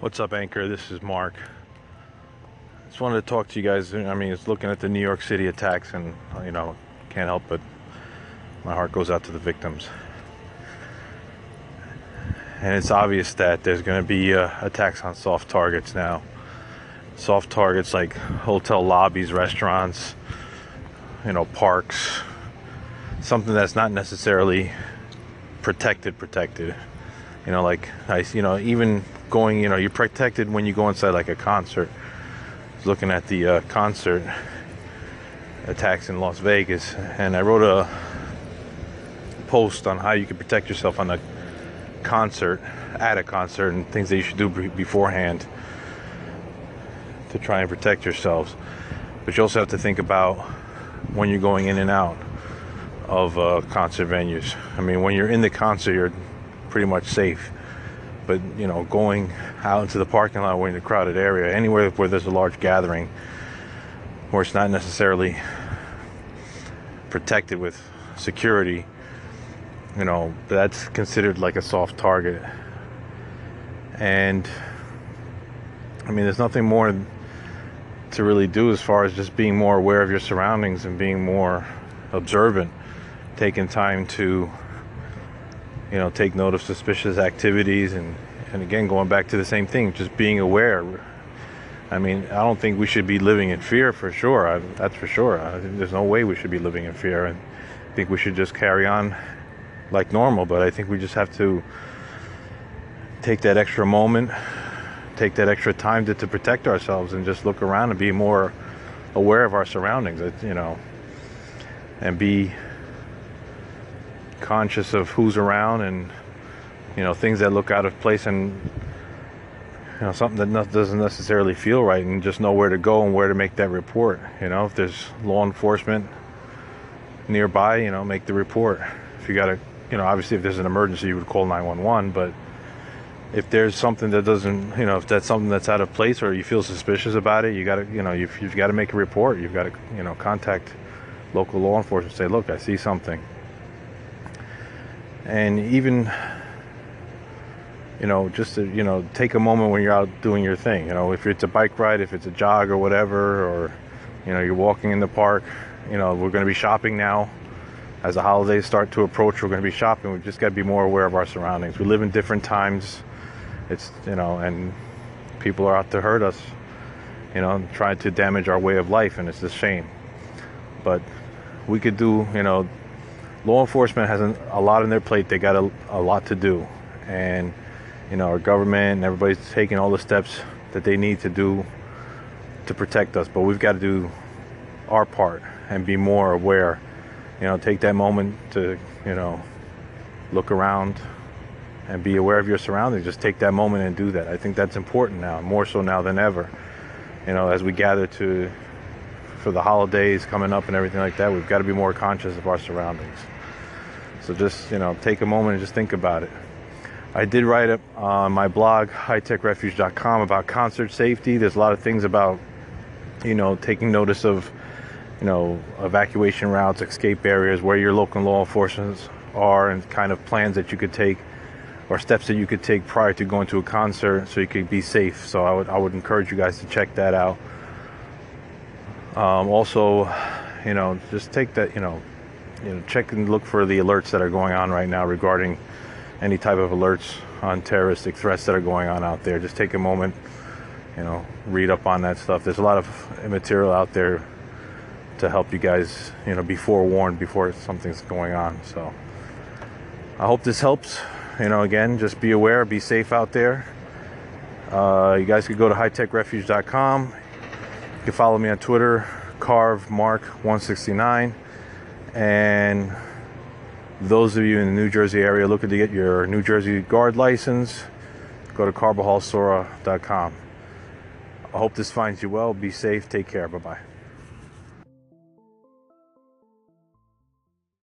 What's up, Anchor? This is Mark. Just wanted to talk to you guys. I mean, it's looking at the New York City attacks, and you know, can't help but my heart goes out to the victims. And it's obvious that there's going to be uh, attacks on soft targets now. Soft targets like hotel lobbies, restaurants, you know, parks. Something that's not necessarily protected, protected. You know, like I, you know, even going, you know, you're protected when you go inside like a concert. looking at the uh, concert attacks in Las Vegas, and I wrote a post on how you can protect yourself on a concert, at a concert, and things that you should do beforehand to try and protect yourselves. But you also have to think about when you're going in and out of uh, concert venues. I mean, when you're in the concert, you're pretty much safe but you know, going out into the parking lot, when in a crowded area, anywhere where there's a large gathering, where it's not necessarily protected with security, you know, that's considered like a soft target. And I mean, there's nothing more to really do as far as just being more aware of your surroundings and being more observant, taking time to you know, take note of suspicious activities and, and again, going back to the same thing, just being aware. I mean, I don't think we should be living in fear for sure. I, that's for sure. I, there's no way we should be living in fear. And I think we should just carry on like normal. But I think we just have to take that extra moment, take that extra time to, to protect ourselves and just look around and be more aware of our surroundings, you know, and be conscious of who's around and you know things that look out of place and you know something that doesn't necessarily feel right and just know where to go and where to make that report. You know if there's law enforcement nearby you know make the report. If you got to you know obviously if there's an emergency you would call 911 but if there's something that doesn't you know if that's something that's out of place or you feel suspicious about it you got to you know you've, you've got to make a report. You've got to you know contact local law enforcement say look i see something and even you know just to you know take a moment when you're out doing your thing you know if it's a bike ride if it's a jog or whatever or you know you're walking in the park you know we're going to be shopping now. As the holidays start to approach we're going to be shopping. We just got to be more aware of our surroundings. We live in different times. It's you know and people are out to hurt us you know trying to damage our way of life and it's a shame. But we could do you know law enforcement has a lot on their plate. They got a, a lot to do, and you know our government and everybody's taking all the steps that they need to do to protect us. But we've got to do our part and be more aware. You know, take that moment to you know look around and be aware of your surroundings. Just take that moment and do that. I think that's important now, more so now than ever. You know, as we gather to for the holidays coming up and everything like that, we've got to be more conscious of our surroundings. So just, you know, take a moment and just think about it. I did write up on my blog, hightechrefuge.com, about concert safety. There's a lot of things about, you know, taking notice of, you know, evacuation routes, escape areas, where your local law enforcement are, and kind of plans that you could take or steps that you could take prior to going to a concert so you could be safe. So I would, I would encourage you guys to check that out. Um, also, you know, just take that, you know, you know, check and look for the alerts that are going on right now regarding any type of alerts on terroristic threats that are going on out there. Just take a moment, you know, read up on that stuff. There's a lot of material out there to help you guys, you know, be forewarned before something's going on. So I hope this helps. You know, again, just be aware, be safe out there. Uh, you guys could go to hightechrefuge.com you can follow me on Twitter, Carve Mark 169. And those of you in the New Jersey area looking to get your New Jersey guard license, go to carbahalsora.com. I hope this finds you well. Be safe. Take care. Bye bye.